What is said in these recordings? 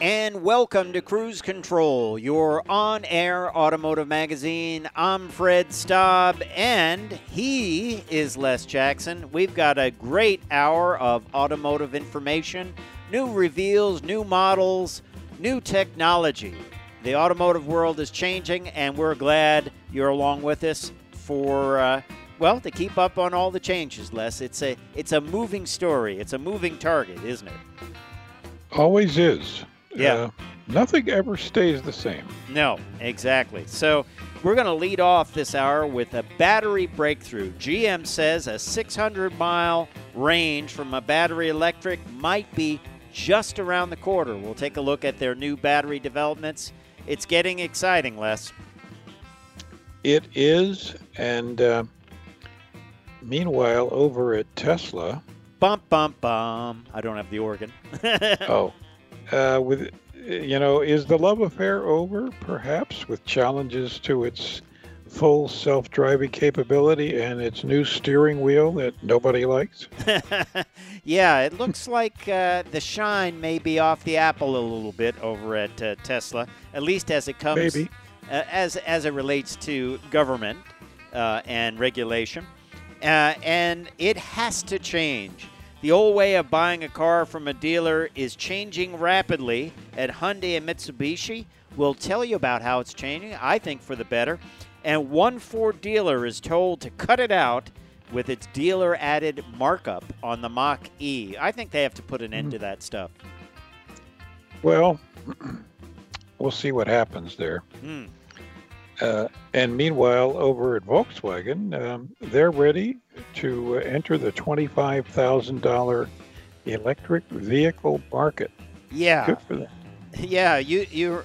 And welcome to Cruise Control, your on air automotive magazine. I'm Fred Staub, and he is Les Jackson. We've got a great hour of automotive information, new reveals, new models, new technology. The automotive world is changing, and we're glad you're along with us for. Uh, well, to keep up on all the changes, Les. It's a it's a moving story. It's a moving target, isn't it? Always is. Yeah. Uh, nothing ever stays the same. No, exactly. So we're going to lead off this hour with a battery breakthrough. GM says a 600 mile range from a battery electric might be just around the corner. We'll take a look at their new battery developments. It's getting exciting, Les. It is. And uh, meanwhile, over at Tesla, Bump, bump, bum. I don't have the organ. oh, uh, with you know, is the love affair over? Perhaps with challenges to its full self-driving capability and its new steering wheel that nobody likes. yeah, it looks like uh, the shine may be off the apple a little bit over at uh, Tesla, at least as it comes, Maybe. Uh, as as it relates to government uh, and regulation, uh, and it has to change. The old way of buying a car from a dealer is changing rapidly at Hyundai and Mitsubishi. We'll tell you about how it's changing, I think for the better. And one Ford dealer is told to cut it out with its dealer added markup on the Mach E. I think they have to put an end to that stuff. Well, we'll see what happens there. Hmm. Uh, and meanwhile, over at Volkswagen, um, they're ready to uh, enter the twenty-five thousand dollar electric vehicle market. Yeah. Good for them. Yeah, you you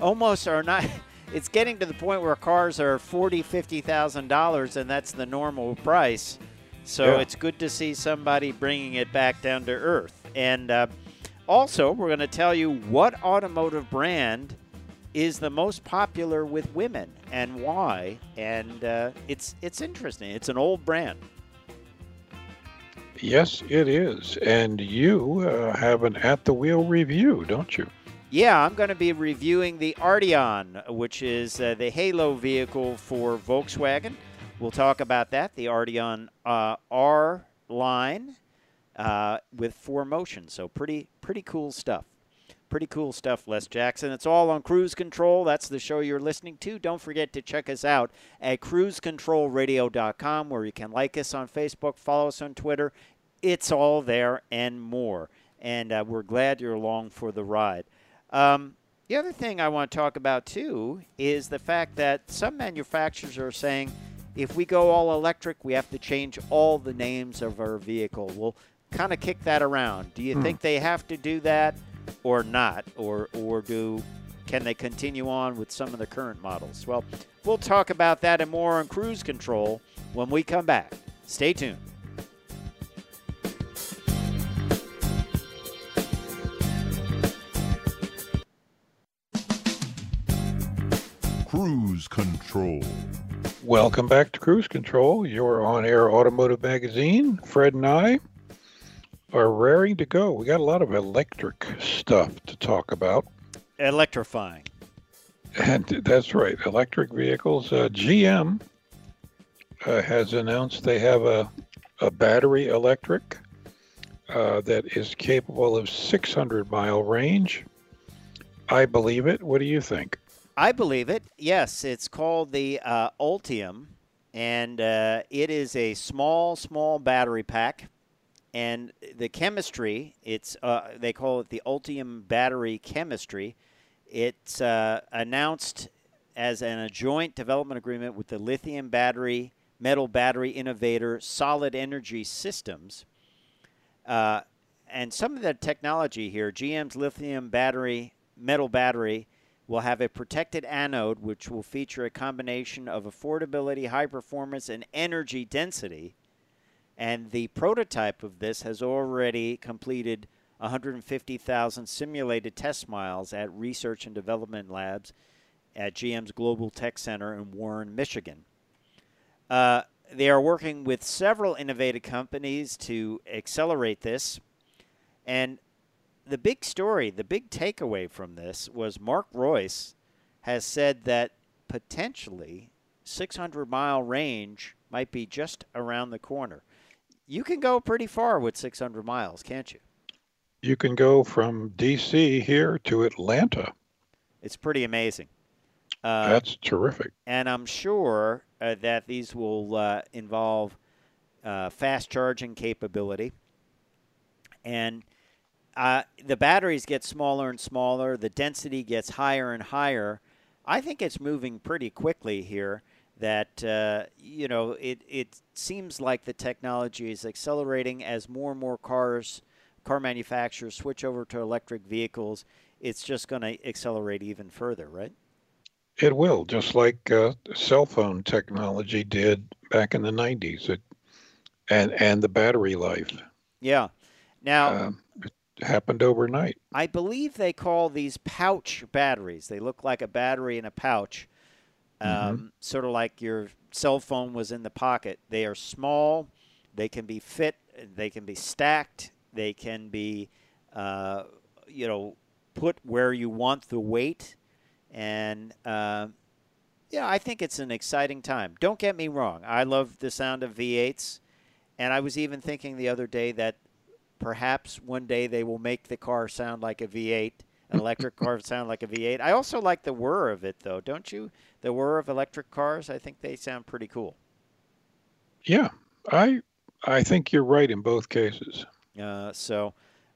almost are not. It's getting to the point where cars are forty, fifty thousand dollars, and that's the normal price. So Yeah. it's good to see somebody bringing it back down to earth. And uh, also, we're going to tell you what automotive brand is the most popular with women and why. And uh, it's it's interesting. It's an old brand. Yes, it is. And you uh, have an at the wheel review, don't you? Yeah, I'm going to be reviewing the Arteon, which is uh, the Halo vehicle for Volkswagen. We'll talk about that, the Arteon uh, R line uh, with four motion. So pretty pretty cool stuff. Pretty cool stuff, Les Jackson. It's all on Cruise Control. That's the show you're listening to. Don't forget to check us out at cruisecontrolradio.com where you can like us on Facebook, follow us on Twitter. It's all there and more. And uh, we're glad you're along for the ride. Um, the other thing I want to talk about too is the fact that some manufacturers are saying if we go all electric, we have to change all the names of our vehicle. We'll kind of kick that around. Do you think they have to do that or not? Or, or do can they continue on with some of the current models? Well, we'll talk about that and more on cruise control when we come back. Stay tuned. Cruise control. Welcome back to Cruise Control, your on air automotive magazine. Fred and I are raring to go. We got a lot of electric stuff to talk about. Electrifying. And that's right, electric vehicles. Uh, GM uh, has announced they have a, a battery electric uh, that is capable of 600 mile range. I believe it. What do you think? I believe it. Yes, it's called the uh, Ultium, and uh, it is a small, small battery pack. And the chemistry, it's uh, they call it the Ultium battery chemistry. It's uh, announced as an, a joint development agreement with the lithium battery metal battery innovator Solid Energy Systems. Uh, and some of the technology here, GM's lithium battery, metal battery, will have a protected anode, which will feature a combination of affordability, high performance, and energy density. And the prototype of this has already completed 150,000 simulated test miles at research and development labs at GM's Global Tech Center in Warren, Michigan. Uh, they are working with several innovative companies to accelerate this. And the big story, the big takeaway from this was Mark Reuss has said that potentially 600 mile range might be just around the corner. You can go pretty far with 600 miles, can't you? You can go from DC here to Atlanta. It's pretty amazing. Uh, That's terrific. and I'm sure uh, that these will uh, involve uh, fast charging capability. And uh, the batteries get smaller and smaller, the density gets higher and higher. I think it's moving pretty quickly here. That uh, you know, it it seems like the technology is accelerating as more and more cars, car manufacturers switch over to electric vehicles. It's just going to accelerate even further, right? It will, just like uh, cell phone technology did back in the 90s. It, and and the battery life Yeah. Now, um, it happened overnight. I believe they call these pouch batteries. They look like a battery in a pouch, um, sort of like your cell phone was in the pocket. They are small. They can be fit. They can be stacked. They can be, uh, you know, put where you want the weight. And um yeah, I think it's an exciting time. Don't get me wrong. I love the sound of V8s. And I was even thinking the other day that perhaps one day they will make the car sound like a V8, an electric car sound like a V8. I also like the whir of it, though, don't you? The whir of electric cars, I think they sound pretty cool. Yeah, I I think you're right in both cases. Uh, so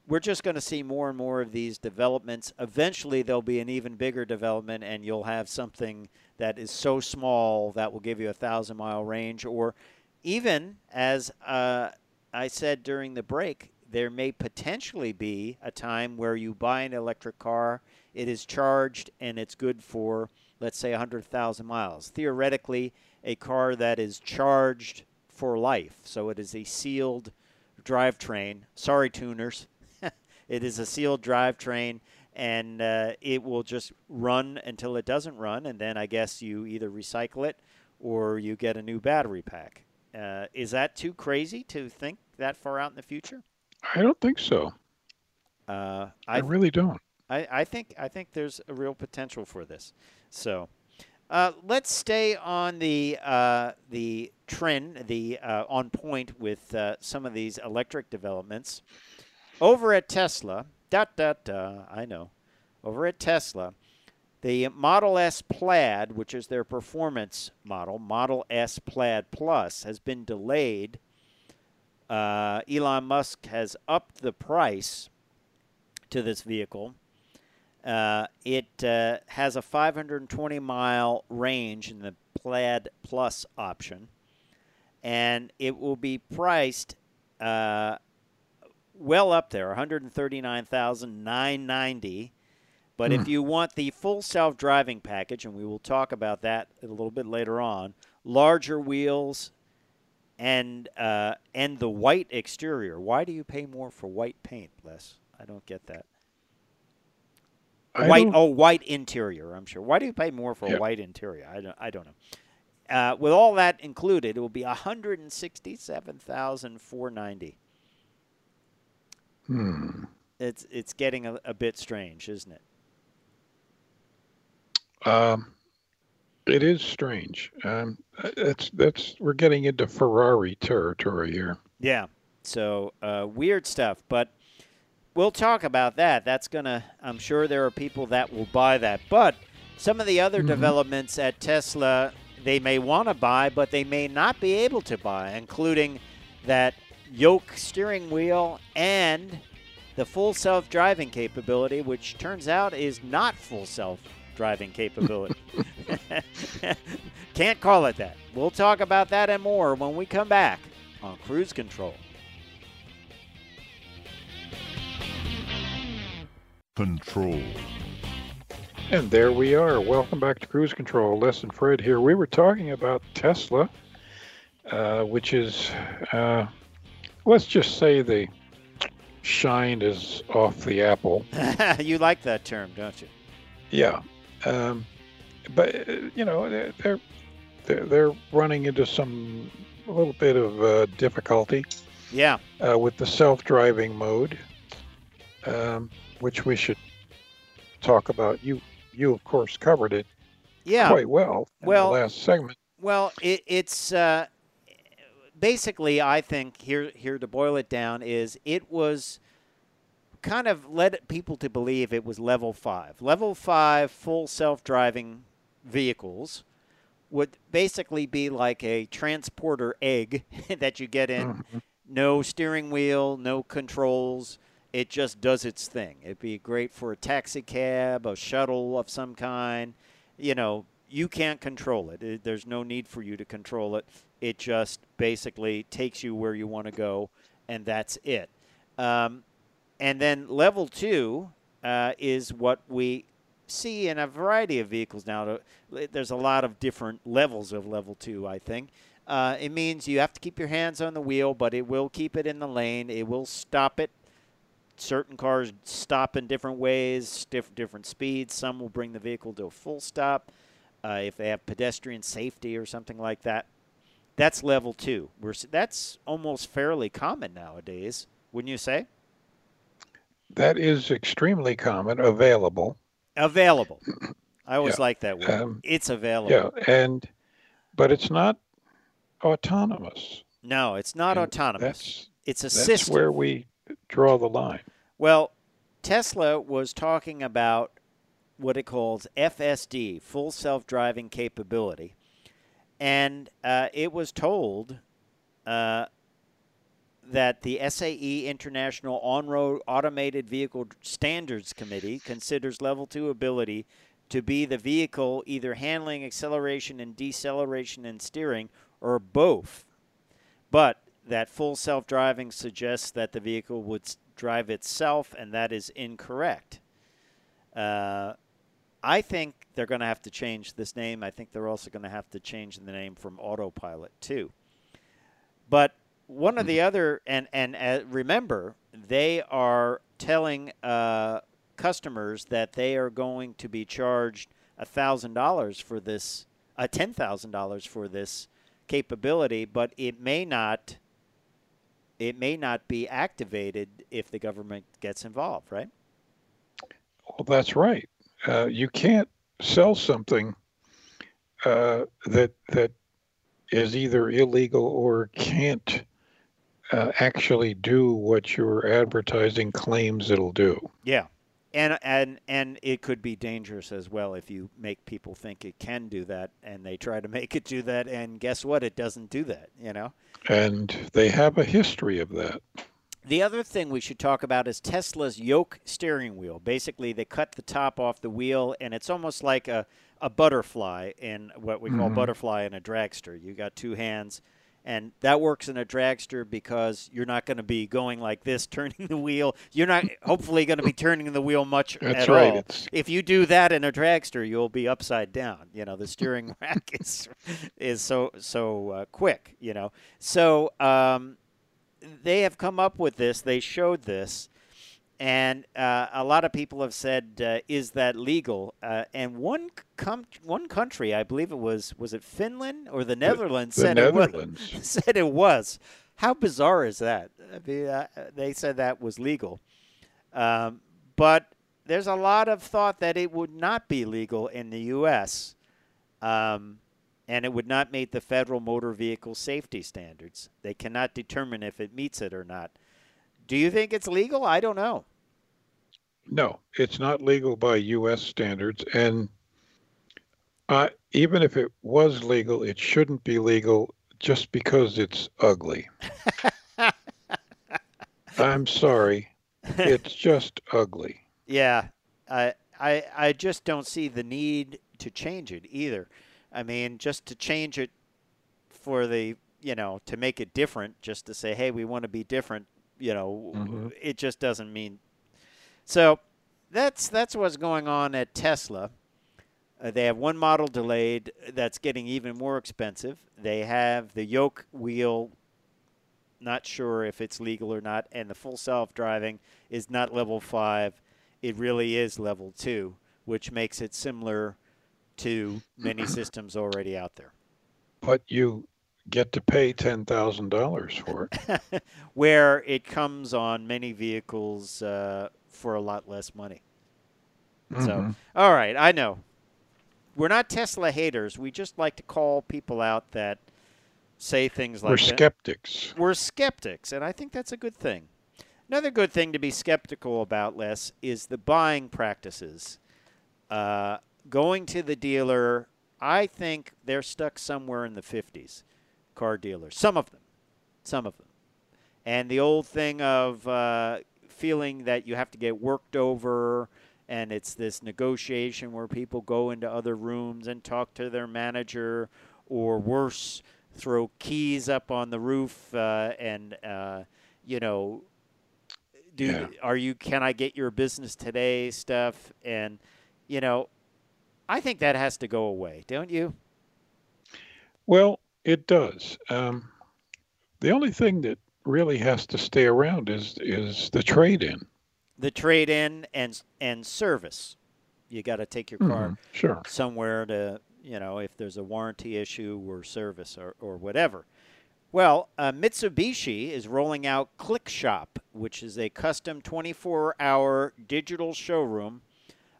we're just going to see more and more of these developments. Eventually, there'll be an even bigger development, and you'll have something that is so small that will give you a thousand mile range, or even as uh, I said during the break, there may potentially be a time where you buy an electric car, it is charged, and it's good for, let's say, 100,000 miles. Theoretically, a car that is charged for life. So it is a sealed drivetrain. Sorry, tuners. it is a sealed drivetrain, and uh, it will just run until it doesn't run, and then I guess you either recycle it or you get a new battery pack. Uh, is that too crazy to think that far out in the future? I don't think so. Uh, I, I, really don't. I, I think I think there's a real potential for this. So uh, let's stay on the uh, the trend, the uh, on point with uh, some of these electric developments. Over at Tesla, dot dot da, I know. Over at Tesla, the Model S Plaid, which is their performance model, Model S Plaid Plus, has been delayed. Uh, Elon Musk has upped the price to this vehicle. Uh, it uh, has a 520 mile range in the Plaid Plus option, and it will be priced uh, well up there, 139,990. But if you want the full self-driving package, and we will talk about that a little bit later on, larger wheels and uh, and the white exterior. Why do you pay more for white paint, Les? I don't get that. White oh white interior i'm sure why do you pay more for Yeah. a white interior i don't, I don't know uh, with all that included it will be 167490 Hmm. it's it's getting a, a bit strange isn't it Um, it is strange. Um, that's that's we're getting into Ferrari territory here. yeah so uh, weird stuff but we'll talk about that. That's gonna i'm sure there are people that will buy that. But some of the other mm-hmm. developments at tesla they may want to buy but they may not be able to buy including that yoke steering wheel and the full self-driving capability which turns out is not full self-driving capability. Can't call it that. We'll talk about that and more when we come back on cruise control Control. And there we are. Welcome back to Cruise Control. Les and Fred here. We were talking about Tesla, uh, which is, uh, let's just say the shine is off the apple. you like that term, don't you? Yeah. Um, but, uh, you know, they're, they're, they're, they're running into some, a little bit of uh, difficulty Yeah. uh, with the self-driving mode, um, which we should talk about. You, you of course covered it Yeah. quite well in Well- the last segment. Well, it, it's uh, basically, I think here here to boil it down is it was kind of led people to believe it was level five. Level five full self driving vehicles would basically be like a transporter egg that you get in. No steering wheel, no controls. It just does its thing. It'd be great for a taxi cab, a shuttle of some kind. You know, you can't control it. it. There's no need for you to control it. It just basically takes you where you want to go, and that's it. Um, and then level two uh, is what we see in a variety of vehicles now. There's a lot of different levels of level two, I think. Uh, it means you have to keep your hands on the wheel, but it will keep it in the lane. It will stop it. Certain cars stop in different ways, diff- different speeds. Some will bring the vehicle to a full stop uh, if they have pedestrian safety or something like that. That's level two. We're, that's almost fairly common nowadays, wouldn't you say? That is extremely common, available. Available. I always Yeah. like that word. Um, it's available. Yeah, and but it's not autonomous. No, it's not And autonomous. That's It's that's assisted. where we draw the line. Well, Tesla was talking about what it calls FSD, full self driving capability. And uh, it was told uh, that the SAE International On Road Automated Vehicle Standards Committee considers level 2 ability to be the vehicle either handling acceleration and deceleration and steering or both. But that full self driving suggests that the vehicle would drive itself, and that is incorrect. Uh, I think they're going to have to change this name. I think they're also going to have to change the name from autopilot too. But one of the other, and and uh, remember, they are telling uh, customers that they are going to be charged thousand dollars for this, uh, ten thousand dollars for this capability, but it may not. It may not be activated if the government gets involved, right? Well, that's right. Uh, you can't sell something uh, that that is either illegal or can't uh, actually do what your advertising claims it'll do. Yeah. And, and and it could be dangerous as well if you make people think it can do that and they try to make it do that and guess what it doesn't do that you know And they have a history of that. The other thing we should talk about is Tesla's yoke steering wheel. Basically, they cut the top off the wheel, and it's almost like a, a butterfly in what we call mm-hmm. butterfly in a dragster. You got two hands, and that works in a dragster because you're not going to be going like this, turning the wheel. You're not hopefully going to be turning the wheel much That's at right. all. It's- If you do that in a dragster, you'll be upside down. You know, the steering rack is is so so uh, quick. You know, so. Um, they have come up with this. They showed this, and uh, a lot of people have said, uh, "Is that legal?" Uh, and one com- one country, I believe it was, was it Finland or the Netherlands, the said Netherlands. it was. Said it was. How bizarre is that? Mean, uh, they said that was legal, um, but there's a lot of thought that it would not be legal in the U.S. Um, and it would not meet the federal motor vehicle safety standards. They cannot determine if it meets it or not. Do you think it's legal? I don't know. No, it's not legal by U.S. standards, and uh, even if it was legal, it shouldn't be legal just because it's ugly. I'm sorry, it's just ugly. Yeah, I, I, I just don't see the need to change it either. I mean, just to change it for the, you know, to make it different, just to say, hey, we want to be different, you know, Mhm. it just doesn't mean. So that's that's what's going on at Tesla. Uh, they have one model delayed that's getting even more expensive. They have the yoke wheel, not sure if it's legal or not, and the full self driving is not level five. It really is level two, which makes it similar to many systems already out there. But you get to pay $10,000 for it. Where it comes on many vehicles uh, for a lot less money. So, Mhm. all right, I know. We're not Tesla haters. We just like to call people out that say things like We're that. skeptics. We're skeptics, and I think that's a good thing. Another good thing to be skeptical about, Les, is the buying practices. Uh, going to the dealer, I think they're stuck somewhere in the 50s, car dealers. Some of them. Some of them. And the old thing of uh, feeling that you have to get worked over and it's this negotiation where people go into other rooms and talk to their manager or worse throw keys up on the roof uh, and uh, you know do Yeah. are you can i get your business today stuff and you know i think that has to go away don't you Well, it does. Um, the only thing that really has to stay around is is the trade-in. the trade in and and service you got to take your car Mhm, Sure. somewhere to, you know, if there's a warranty issue or service or, or whatever. Well, uh, Mitsubishi is rolling out Click Shop, which is a custom 24 hour digital showroom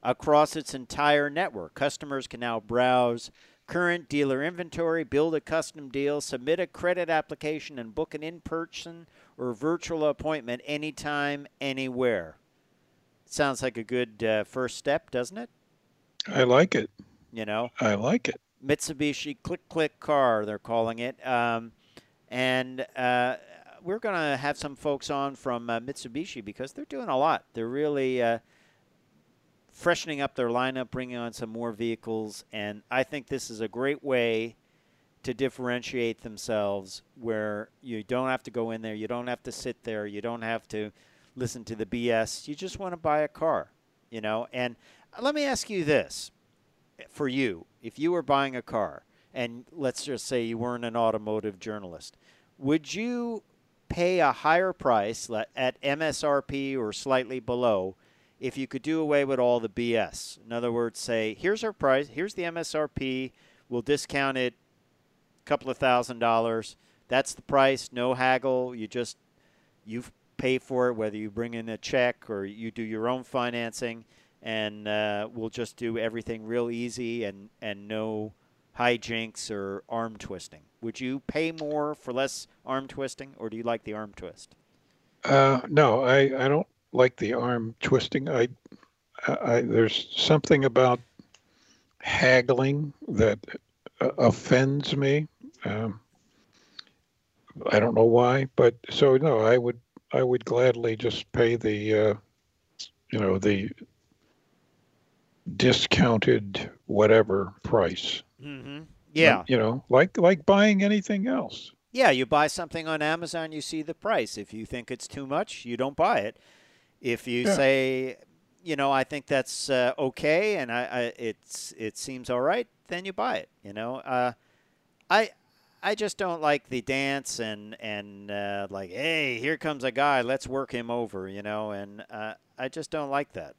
across its entire network. Customers can now browse current dealer inventory, build a custom deal, submit a credit application, and book an in person or virtual appointment anytime, anywhere. Sounds like a good uh, first step, doesn't it? I like it. You know, I like it. Mitsubishi Click Click Car, they're calling it. Um, and uh, we're going to have some folks on from uh, Mitsubishi because they're doing a lot. They're really uh, freshening up their lineup, bringing on some more vehicles. And I think this is a great way to differentiate themselves where you don't have to go in there, you don't have to sit there, you don't have to listen to the BS. You just want to buy a car, you know? And let me ask you this for you, if you were buying a car, and let's just say you weren't an automotive journalist, would you pay a higher price at MSRP or slightly below if you could do away with all the BS? In other words, say, here's our price, here's the MSRP, we'll discount it a couple of thousand dollars. That's the price, no haggle. You just you pay for it, whether you bring in a check or you do your own financing, and uh, we'll just do everything real easy and and no hijinks or arm twisting. Would you pay more for less arm twisting, or do you like the arm twist? Uh, no, I, I don't like the arm twisting. I, I, there's something about haggling that uh, offends me. Um, I don't know why, but so no, I would I would gladly just pay the uh, you know the discounted whatever price. Mm-hmm. Yeah, You know, like like buying anything else. yeah. You buy something on Amazon, you see the price. If you think it's too much, you don't buy it. If you Yeah. say, you know, I think that's uh, okay, and I, I it's it seems all right, then you buy it. You know, uh, I I just don't like the dance and and uh, like, hey, here comes a guy, let's work him over. You know, and uh, I just don't like that.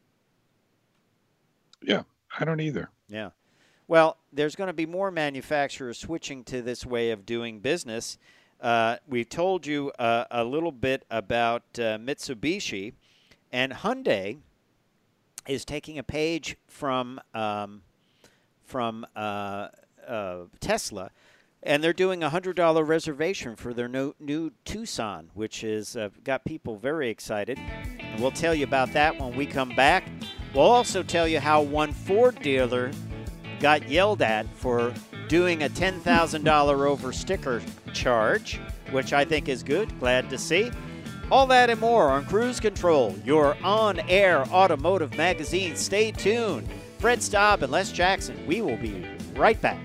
Yeah, I don't either. Yeah. Well, there's going to be more manufacturers switching to this way of doing business. Uh, we've told you uh, a little bit about uh, Mitsubishi, and Hyundai is taking a page from um, from uh, uh, Tesla, and they're doing a hundred dollar reservation for their new, new Tucson, which has uh, got people very excited. And we'll tell you about that when we come back. We'll also tell you how one Ford dealer got yelled at for doing a $10,000 over sticker charge, which I think is good. Glad to see. All that and more on Cruise Control, your on air automotive magazine. Stay tuned. Fred Staub and Les Jackson. We will be right back.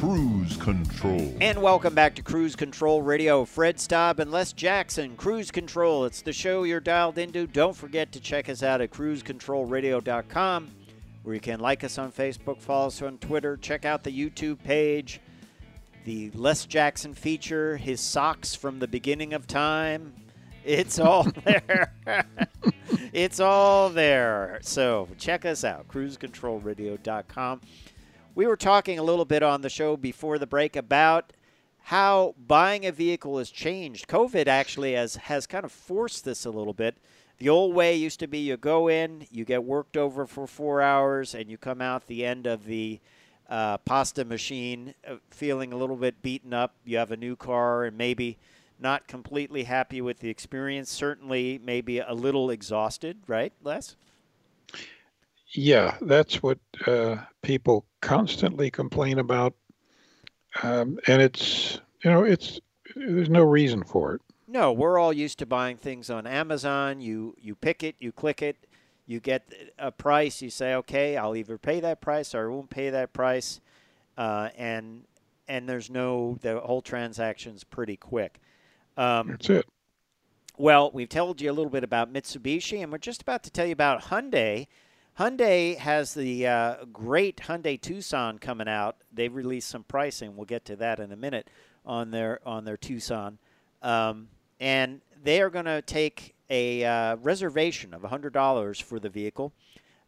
Cruise Control. And welcome back to Cruise Control Radio. Fred Staub and Les Jackson. Cruise Control. It's the show you're dialed into. Don't forget to check us out at cruisecontrolradio.com, where you can like us on Facebook, follow us on Twitter, check out the YouTube page, the Les Jackson feature, his socks from the beginning of time. It's all there. it's all there. So check us out, cruisecontrolradio.com. We were talking a little bit on the show before the break about how buying a vehicle has changed. COVID actually has, has kind of forced this a little bit. The old way used to be you go in, you get worked over for four hours, and you come out the end of the uh, pasta machine uh, feeling a little bit beaten up. You have a new car and maybe not completely happy with the experience. Certainly, maybe a little exhausted, right, Les? Yeah, that's what uh, people constantly complain about, um, and it's you know it's there's no reason for it. No, we're all used to buying things on Amazon. You you pick it, you click it, you get a price. You say, okay, I'll either pay that price or I won't pay that price, uh, and and there's no the whole transaction's pretty quick. Um, That's it. well, we've told you a little bit about Mitsubishi, and we're just about to tell you about Hyundai. Hyundai has the uh, great Hyundai Tucson coming out. They've released some pricing. We'll get to that in a minute on their on their Tucson, um, and they are going to take a uh, reservation of $100 for the vehicle.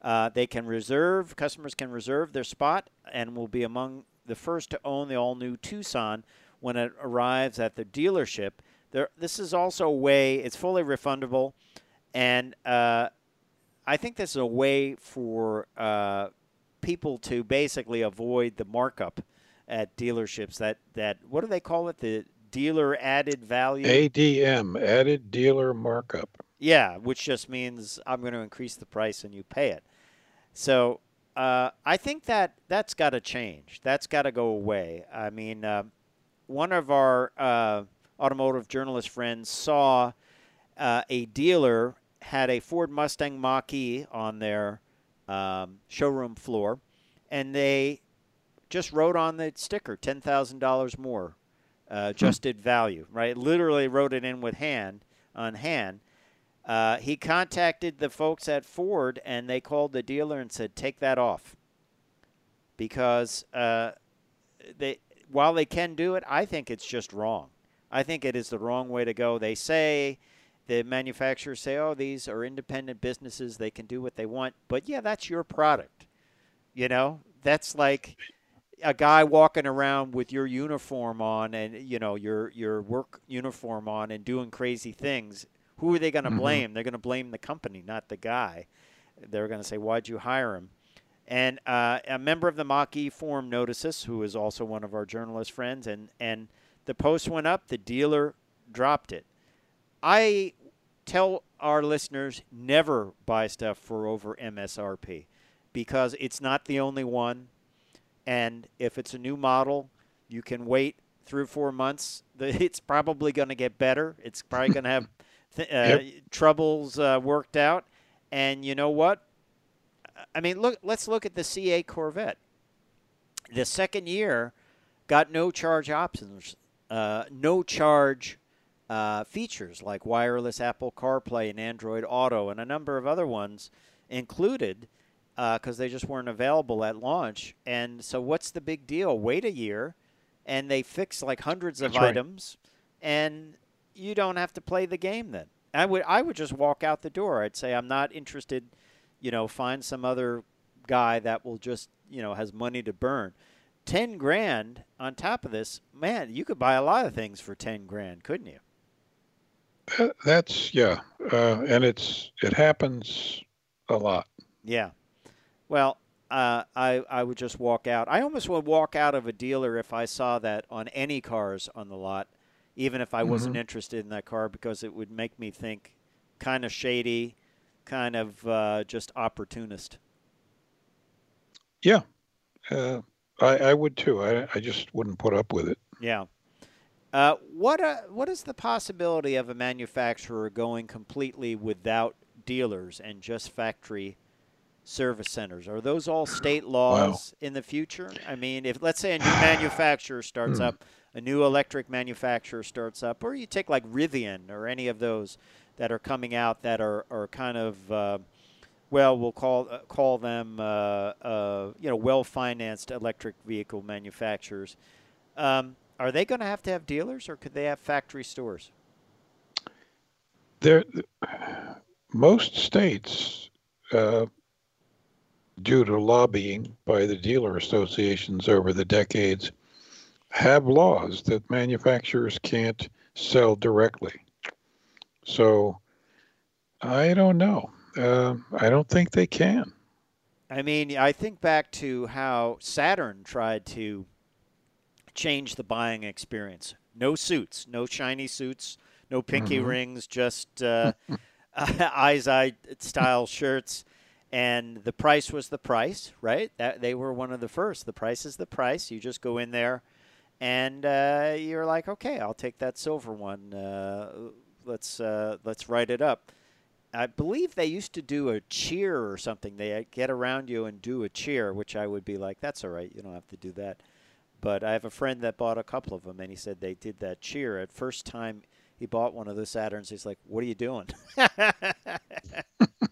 Uh, they can reserve. Customers can reserve their spot, and will be among the first to own the all-new Tucson when it arrives at the dealership. There, this is also a way. It's fully refundable, and uh, I think this is a way for uh, people to basically avoid the markup at dealerships. That that what do they call it? The dealer added value. ADM, added dealer markup. Yeah, which just means I'm going to increase the price and you pay it. So uh, I think that that's got to change. That's got to go away. I mean, uh, one of our uh, automotive journalist friends saw uh, a dealer had a Ford Mustang Mach-E on their um, showroom floor, and they just wrote on the sticker ten thousand dollars more, uh, adjusted value. Right, literally wrote it in with hand on hand. Uh, he contacted the folks at Ford, and they called the dealer and said, "Take that off," because uh, they while they can do it, I think it's just wrong. I think it is the wrong way to go. They say the manufacturers say, "Oh, these are independent businesses; they can do what they want." But yeah, that's your product. You know, that's like a guy walking around with your uniform on and you know your your work uniform on and doing crazy things. Who are they going to Mhm. blame? They're going to blame the company, not the guy. They're going to say, "Why'd you hire him?" And uh, a member of the Mach-E forum noticed this, who is also one of our journalist friends, and and the post went up. The dealer dropped it. I tell our listeners never buy stuff for over MSRP because it's not the only one. And if it's a new model, you can wait three or four months. It's probably going to get better. It's probably going to have th- uh, troubles uh, worked out. And you know what? I mean, look. Let's look at the C8 Corvette. The second year got no charge options, uh, no charge uh, features like wireless Apple CarPlay and Android Auto, and a number of other ones included because they just weren't available at launch. And so, what's the big deal? Wait a year, and they fix like hundreds of right. items, and you don't have to play the game. Then I would I would just walk out the door. I'd say I'm not interested. You know, find some other guy that will just you know has money to burn. Ten grand on top of this, man, you could buy a lot of things for ten grand, couldn't you? That's yeah, uh, and it's it happens a lot. Yeah. Well, uh, I I would just walk out. I almost would walk out of a dealer if I saw that on any cars on the lot, even if I wasn't interested in that car, because it would make me think kind of shady, kind of uh, just opportunist. Yeah, uh, I, I would too. I, I just wouldn't put up with it. Yeah. Uh, what uh, what is the possibility of a manufacturer going completely without dealers and just factory service centers. Are those all state laws in the future? I mean, if let's say a new manufacturer starts up, a new electric manufacturer starts up, or you take like Rivian or any of those that are coming out that are, are kind of uh, well, we'll call uh, call them uh, uh, you know well financed electric vehicle manufacturers. Um, are they going to have to have dealers, or could they have factory stores? There, most states, uh, due to lobbying by the dealer associations over the decades, have laws that manufacturers can't sell directly. So, I don't know. Uh, I don't think they can. I mean, I think back to how Saturn tried to change the buying experience. No suits, no shiny suits, no pinky Mhm. rings, just uh, eyes eye style shirts. And the price was the price, right? That they were one of the first. The price is the price. You just go in there, and uh, you're like, okay, I'll take that silver one. Uh, let's uh, let's write it up. I believe they used to do a cheer or something. They get around you and do a cheer, which I would be like, that's all right. You don't have to do that. But I have a friend that bought a couple of them, and he said they did that cheer. At first time he bought one of the Saturns, he's like, "What are you doing?"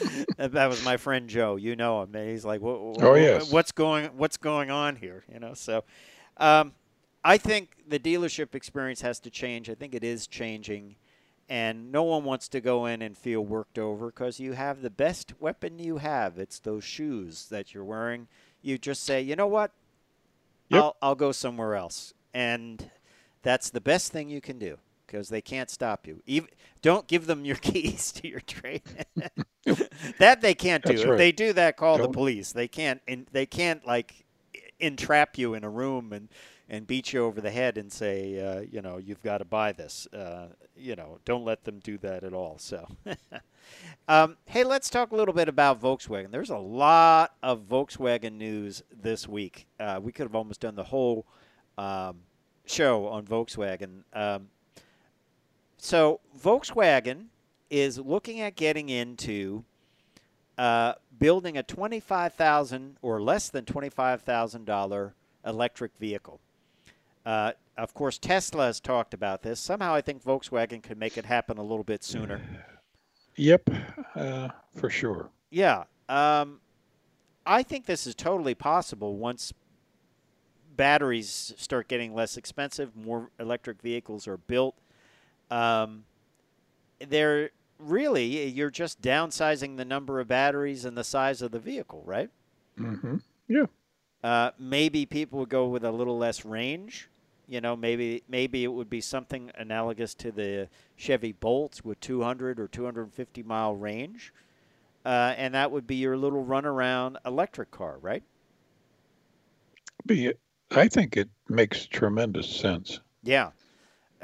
That was my friend Joe. You know him. He's like, "Wha- wha- Oh, yes. What's going What's going on here?" You know. So, um, I think the dealership experience has to change. I think it is changing, and no one wants to go in and feel worked over because you have the best weapon you have. It's those shoes that you're wearing. You just say, "You know what? Yep. I'll I'll go somewhere else," and that's the best thing you can do because they can't stop you. Even don't give them your keys to your train. that they can't do. That's If they do that, call the Don't- police. They can't. In, they can't like entrap you in a room and and beat you over the head and say, uh, you know, you've got to buy this. Uh, you know, don't let them do that at all. So. Um, hey, let's talk a little bit about Volkswagen. There's a lot of Volkswagen news this week. Uh, we could have almost done the whole um, show on Volkswagen. Um, so, Volkswagen is looking at getting into uh, building a twenty-five thousand or less than twenty-five thousand dollar electric vehicle. Uh, of course, Tesla has talked about this. Somehow, I think Volkswagen could make it happen a little bit sooner. Yep, uh, for sure. Yeah. Um, I think this is totally possible once batteries start getting less expensive, more electric vehicles are built. Um, they're really, you're just downsizing the number of batteries and the size of the vehicle, right? hmm Yeah. Uh, maybe people would go with a little less range. You know, maybe maybe it would be something analogous to the Chevy Bolts with 200 or 250 mile range, uh, and that would be your little runaround electric car, right? Be I think it makes tremendous sense. Yeah,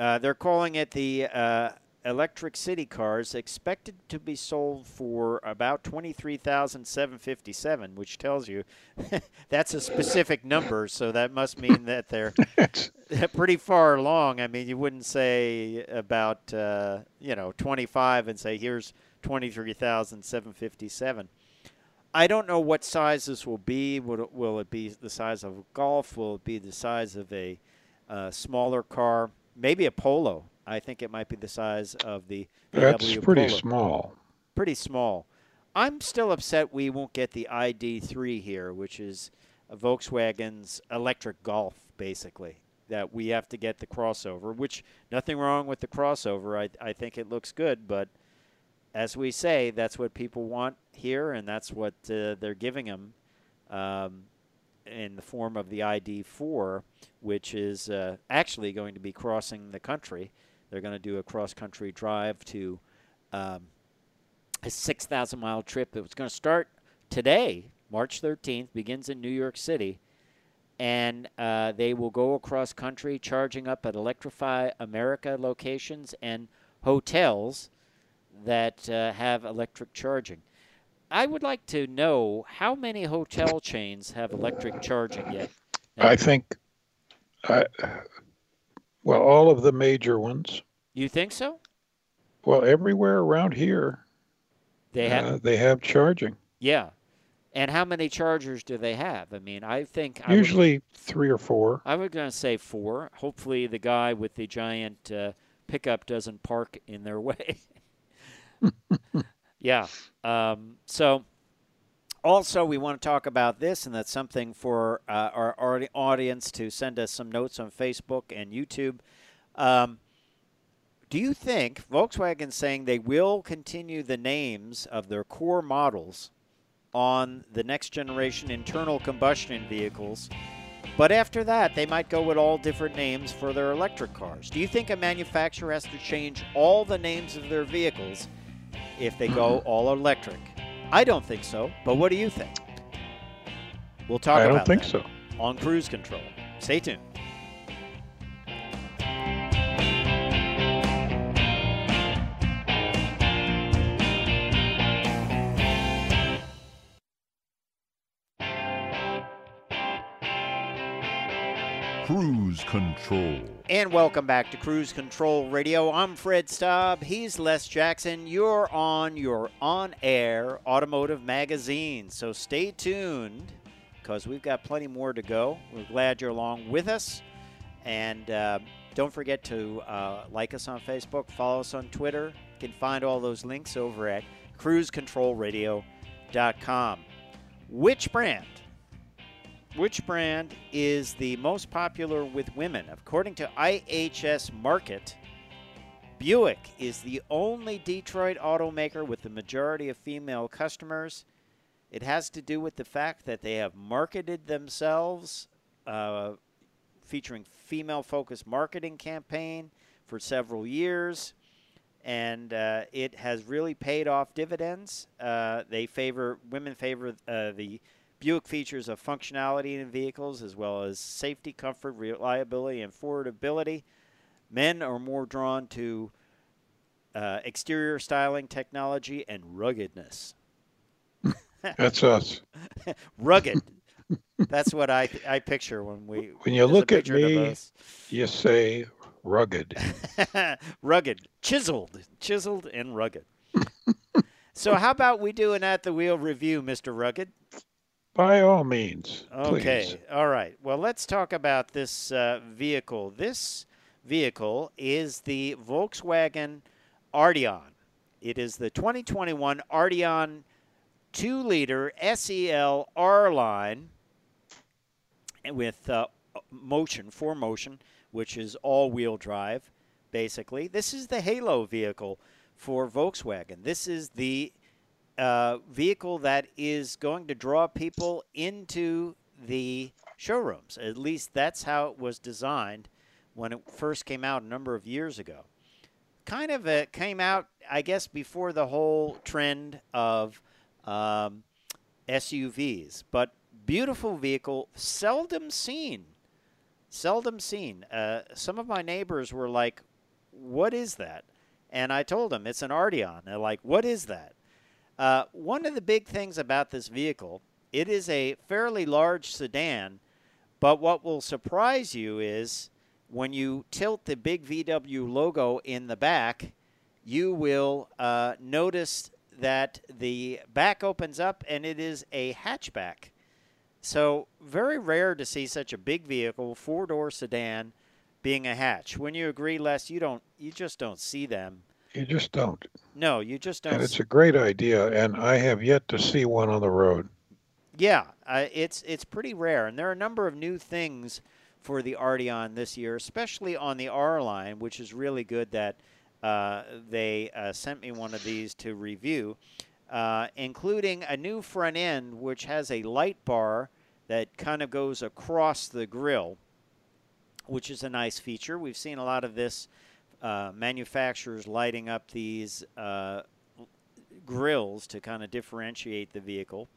uh, they're calling it the uh, electric city cars, expected to be sold for about twenty-three thousand seven fifty-seven, which tells you that's a specific number. So that must mean that they're pretty far along. I mean, you wouldn't say about uh, you know 25 and say here's 23,757. I don't know what size this will be. Will it, will it be the size of a Golf? Will it be the size of a uh, smaller car? Maybe a Polo. I think it might be the size of the that's pretty Polo small. pretty small. I'm still upset we won't get the ID3 here, which is a Volkswagen's electric Golf, basically. That we have to get the crossover, which nothing wrong with the crossover. I, I think it looks good, but as we say, that's what people want here, and that's what uh, they're giving them um, in the form of the ID4, which is uh, actually going to be crossing the country. They're going to do a cross country drive to um, a 6,000 mile trip. It was going to start today, March 13th, begins in New York City. And uh, they will go across country charging up at Electrify America locations and hotels that uh, have electric charging. I would like to know how many hotel chains have electric charging yet. I think, I, well, all of the major ones. You think so? Well, everywhere around here, They have. uh, they have charging. Yeah. And how many chargers do they have? I mean, I think I would- Usually three or four. I was going to say four. Hopefully, the guy with the giant uh, pickup doesn't park in their way. yeah. Um, so, also, we want to talk about this, and that's something for uh, our, audience to send us some notes on Facebook and YouTube. Um, do you think Volkswagen saying they will continue the names of their core models on the next generation internal combustion vehicles? But after that, they might go with all different names for their electric cars. Do you think a manufacturer has to change all the names of their vehicles if they go all electric? I don't think so, but what do you think? We'll talk I about don't think that so. on cruise control. Stay tuned. Cruise Control. And welcome back to Cruise Control Radio. I'm Fred Staub. He's Les Jackson. You're on your on air automotive magazine. So stay tuned because we've got plenty more to go. We're glad you're along with us. And uh, don't forget to uh, like us on Facebook, follow us on Twitter. You can find all those links over at cruisecontrolradio.com. Which brand? Which brand is the most popular with women? According to IHS Markit, Buick is the only Detroit automaker with the majority of female customers. It has to do with the fact that they have marketed themselves, uh, featuring female-focused marketing campaign for several years, and uh, it has really paid off dividends. Uh, they favor women favor uh, the Buick features of functionality in vehicles as well as safety, comfort, reliability, and affordability. Men are more drawn to uh, exterior styling, technology, and ruggedness. That's us. Rugged. That's what I I picture when we When you look at me, you say rugged. rugged, chiseled, chiseled, and rugged. so, how about we do an at the wheel review, Mister Rugged? By all means, Okay. please. All right. Well, let's talk about this uh, vehicle. This vehicle is the Volkswagen Arteon. It is the 2021 Arteon 2 liter SEL R line with uh, motion, 4Motion, which is all wheel drive, basically. This is the Halo vehicle for Volkswagen. This is the vehicle that is going to draw people into the showrooms. At least that's how it was designed when it first came out a number of years ago. Kind of uh came out, I guess, before the whole trend of um, SUVs, but beautiful vehicle, seldom seen. Seldom seen. Uh, some of my neighbors were like, "What is that?" And I told them it's an Arteon. They're like, "What is that?" Uh, one of the big things about this vehicle, it is a fairly large sedan, but what will surprise you is when you tilt the big VW logo in the back, you will uh, notice that the back opens up and it is a hatchback. So, very rare to see such a big vehicle, four door sedan, being a hatch. When you agree, Les, you don't, you just don't see them. You just don't. No, you just don't. And it's a great idea, and I have yet to see one on the road. Yeah, uh, it's it's pretty rare, and there are a number of new things for the Arteon this year, especially on the R line, which is really good that uh, they uh, sent me one of these to review, uh, including a new front end which has a light bar that kind of goes across the grill, which is a nice feature. We've seen a lot of this. Uh, manufacturers lighting up these uh, grills to kind of differentiate the vehicle.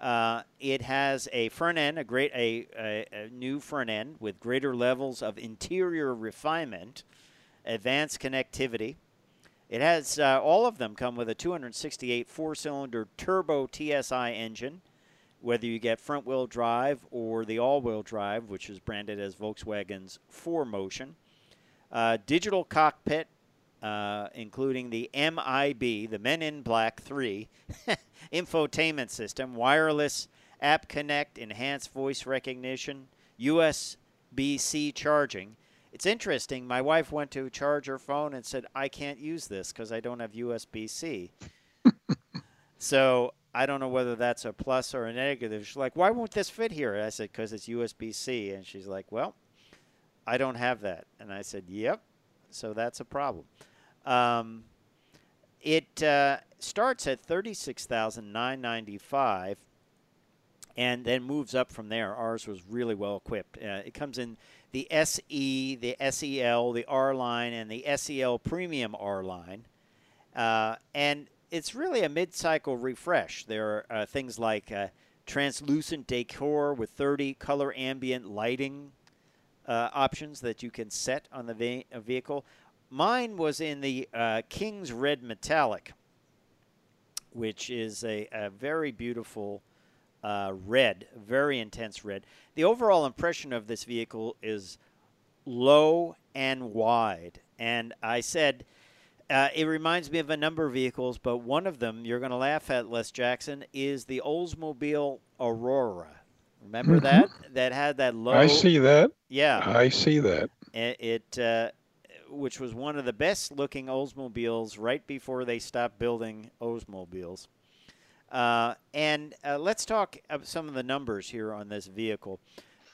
Uh, it has a front end, a great, a, a, a new front end with greater levels of interior refinement, advanced connectivity. It has uh, all of them come with a 268 four-cylinder turbo TSI engine, whether you get front-wheel drive or the all-wheel drive, which is branded as Volkswagen's 4Motion. Uh, digital cockpit, uh, including the MIB, the Men in Black 3 infotainment system, wireless app connect, enhanced voice recognition, USB C charging. It's interesting. My wife went to charge her phone and said, I can't use this because I don't have USB C. so I don't know whether that's a plus or a negative. She's like, why won't this fit here? I said, because it's USB C. And she's like, well, I don't have that. And I said, yep. So that's a problem. Um, it uh, starts at thirty-six thousand nine ninety-five, and then moves up from there. Ours was really well equipped. Uh, it comes in the SE, the SEL, the R line, and the SEL Premium R line, uh, and it's really a mid-cycle refresh. There are uh, things like uh, translucent decor with 30 color ambient lighting uh, options that you can set on the ve- vehicle. Mine was in the uh, King's Red Metallic, which is a, a very beautiful uh, red, very intense red. The overall impression of this vehicle is low and wide. And I said, uh, it reminds me of a number of vehicles, but one of them you're going to laugh at, Les Jackson, is the Oldsmobile Aurora. Remember Mhm. that? That had that low. I see that. Yeah. I see that. It, it uh, which was one of the best looking Oldsmobiles right before they stopped building Oldsmobiles. Uh, and uh, let's talk some of the numbers here on this vehicle.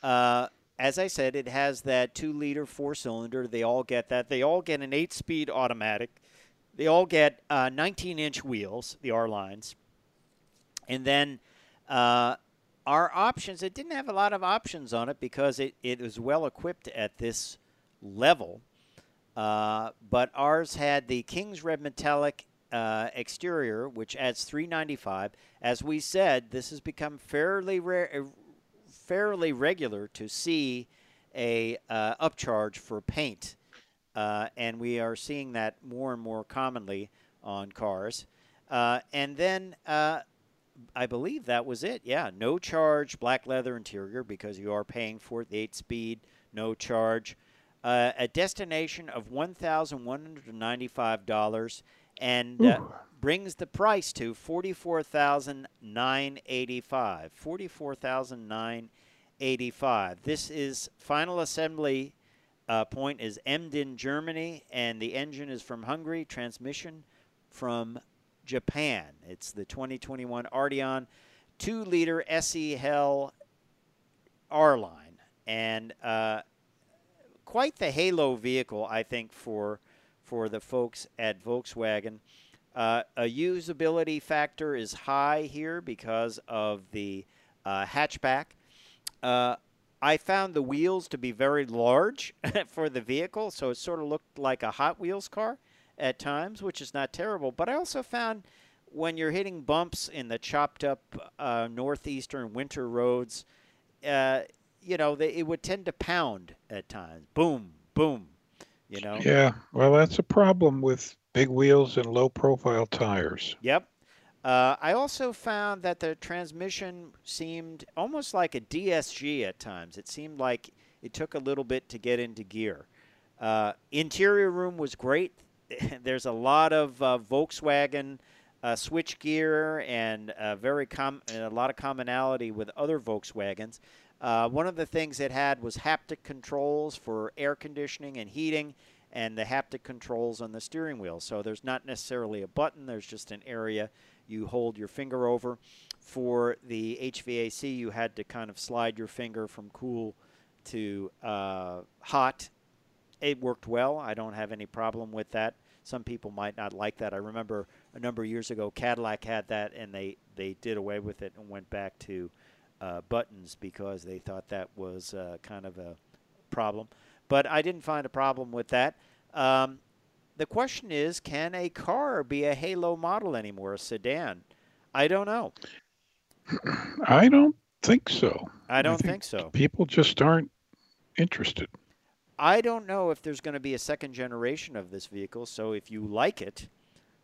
Uh, as I said, it has that two liter four cylinder. They all get that. They all get an eight speed automatic. They all get 19 inch wheels, the R lines. And then uh, our options, it didn't have a lot of options on it because it, it was well equipped at this level. Uh, but ours had the King's Red Metallic uh, exterior, which adds 395. As we said, this has become fairly rare, fairly regular to see a uh, upcharge for paint, uh, and we are seeing that more and more commonly on cars. Uh, and then uh, I believe that was it. Yeah, no charge black leather interior because you are paying for it. The eight speed, no charge. Uh, a destination of one thousand one hundred ninety-five dollars, and uh, brings the price to forty-four thousand nine eighty-five. Forty-four thousand nine eighty-five. This is final assembly uh, point is Emden, Germany, and the engine is from Hungary. Transmission from Japan. It's the 2021 Arteon 2 liter SEL R line. And uh, quite the halo vehicle, I think, for, for the folks at Volkswagen. Uh, a usability factor is high here because of the uh, hatchback. Uh, I found the wheels to be very large for the vehicle, so it sort of looked like a Hot Wheels car at times, which is not terrible. But I also found when you're hitting bumps in the chopped up uh, northeastern winter roads, uh, you know, they, it would tend to pound at times. Boom, boom. You know. Yeah. Well, that's a problem with big wheels and low profile tires. Yep. Uh, I also found that the transmission seemed almost like a DSG at times. It seemed like it took a little bit to get into gear. Uh, interior room was great. There's a lot of uh, Volkswagen uh, switch gear and uh, very com- a lot of commonality with other Volkswagens. Uh, one of the things it had was haptic controls for air conditioning and heating, and the haptic controls on the steering wheel. So there's not necessarily a button. There's just an area you hold your finger over. For the HVAC, you had to kind of slide your finger from cool to uh, hot. It worked well. I don't have any problem with that. Some people might not like that. I remember a number of years ago, Cadillac had that, and they, they did away with it and went back to uh, buttons because they thought that was uh, kind of a problem. But I didn't find a problem with that. Um, the question is can a car be a halo model anymore a sedan i don't know I don't think so. i don't think think so People just aren't interested. I don't know if there's going to be a second generation of this vehicle so if you like it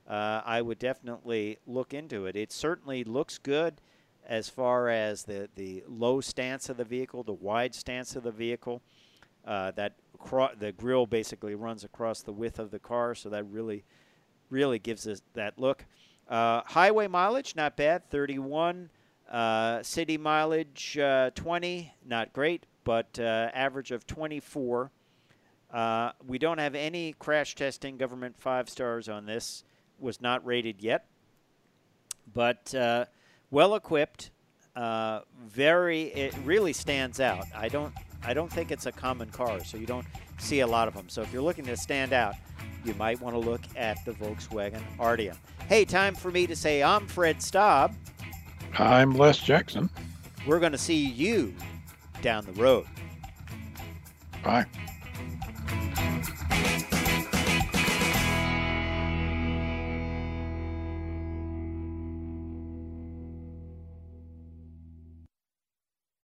uh, i would definitely look into it it certainly looks good as far as the, the low stance of the vehicle the wide stance of the vehicle uh, that the grill basically runs across the width of the car, so that really, really gives us that look. Uh, highway mileage, not bad, 31. Uh, city mileage, uh, 20, not great, but uh, average of 24. Uh, we don't have any crash testing, government five stars on this. Was not rated yet, but uh, well equipped. Uh, very, it really stands out. I don't, I don't think it's a common car, so you don't see a lot of them. So if you're looking to stand out, you might want to look at the Volkswagen Arteon. Hey, time for me to say I'm Fred Staub. I'm Les Jackson. We're going to see you down the road. Bye.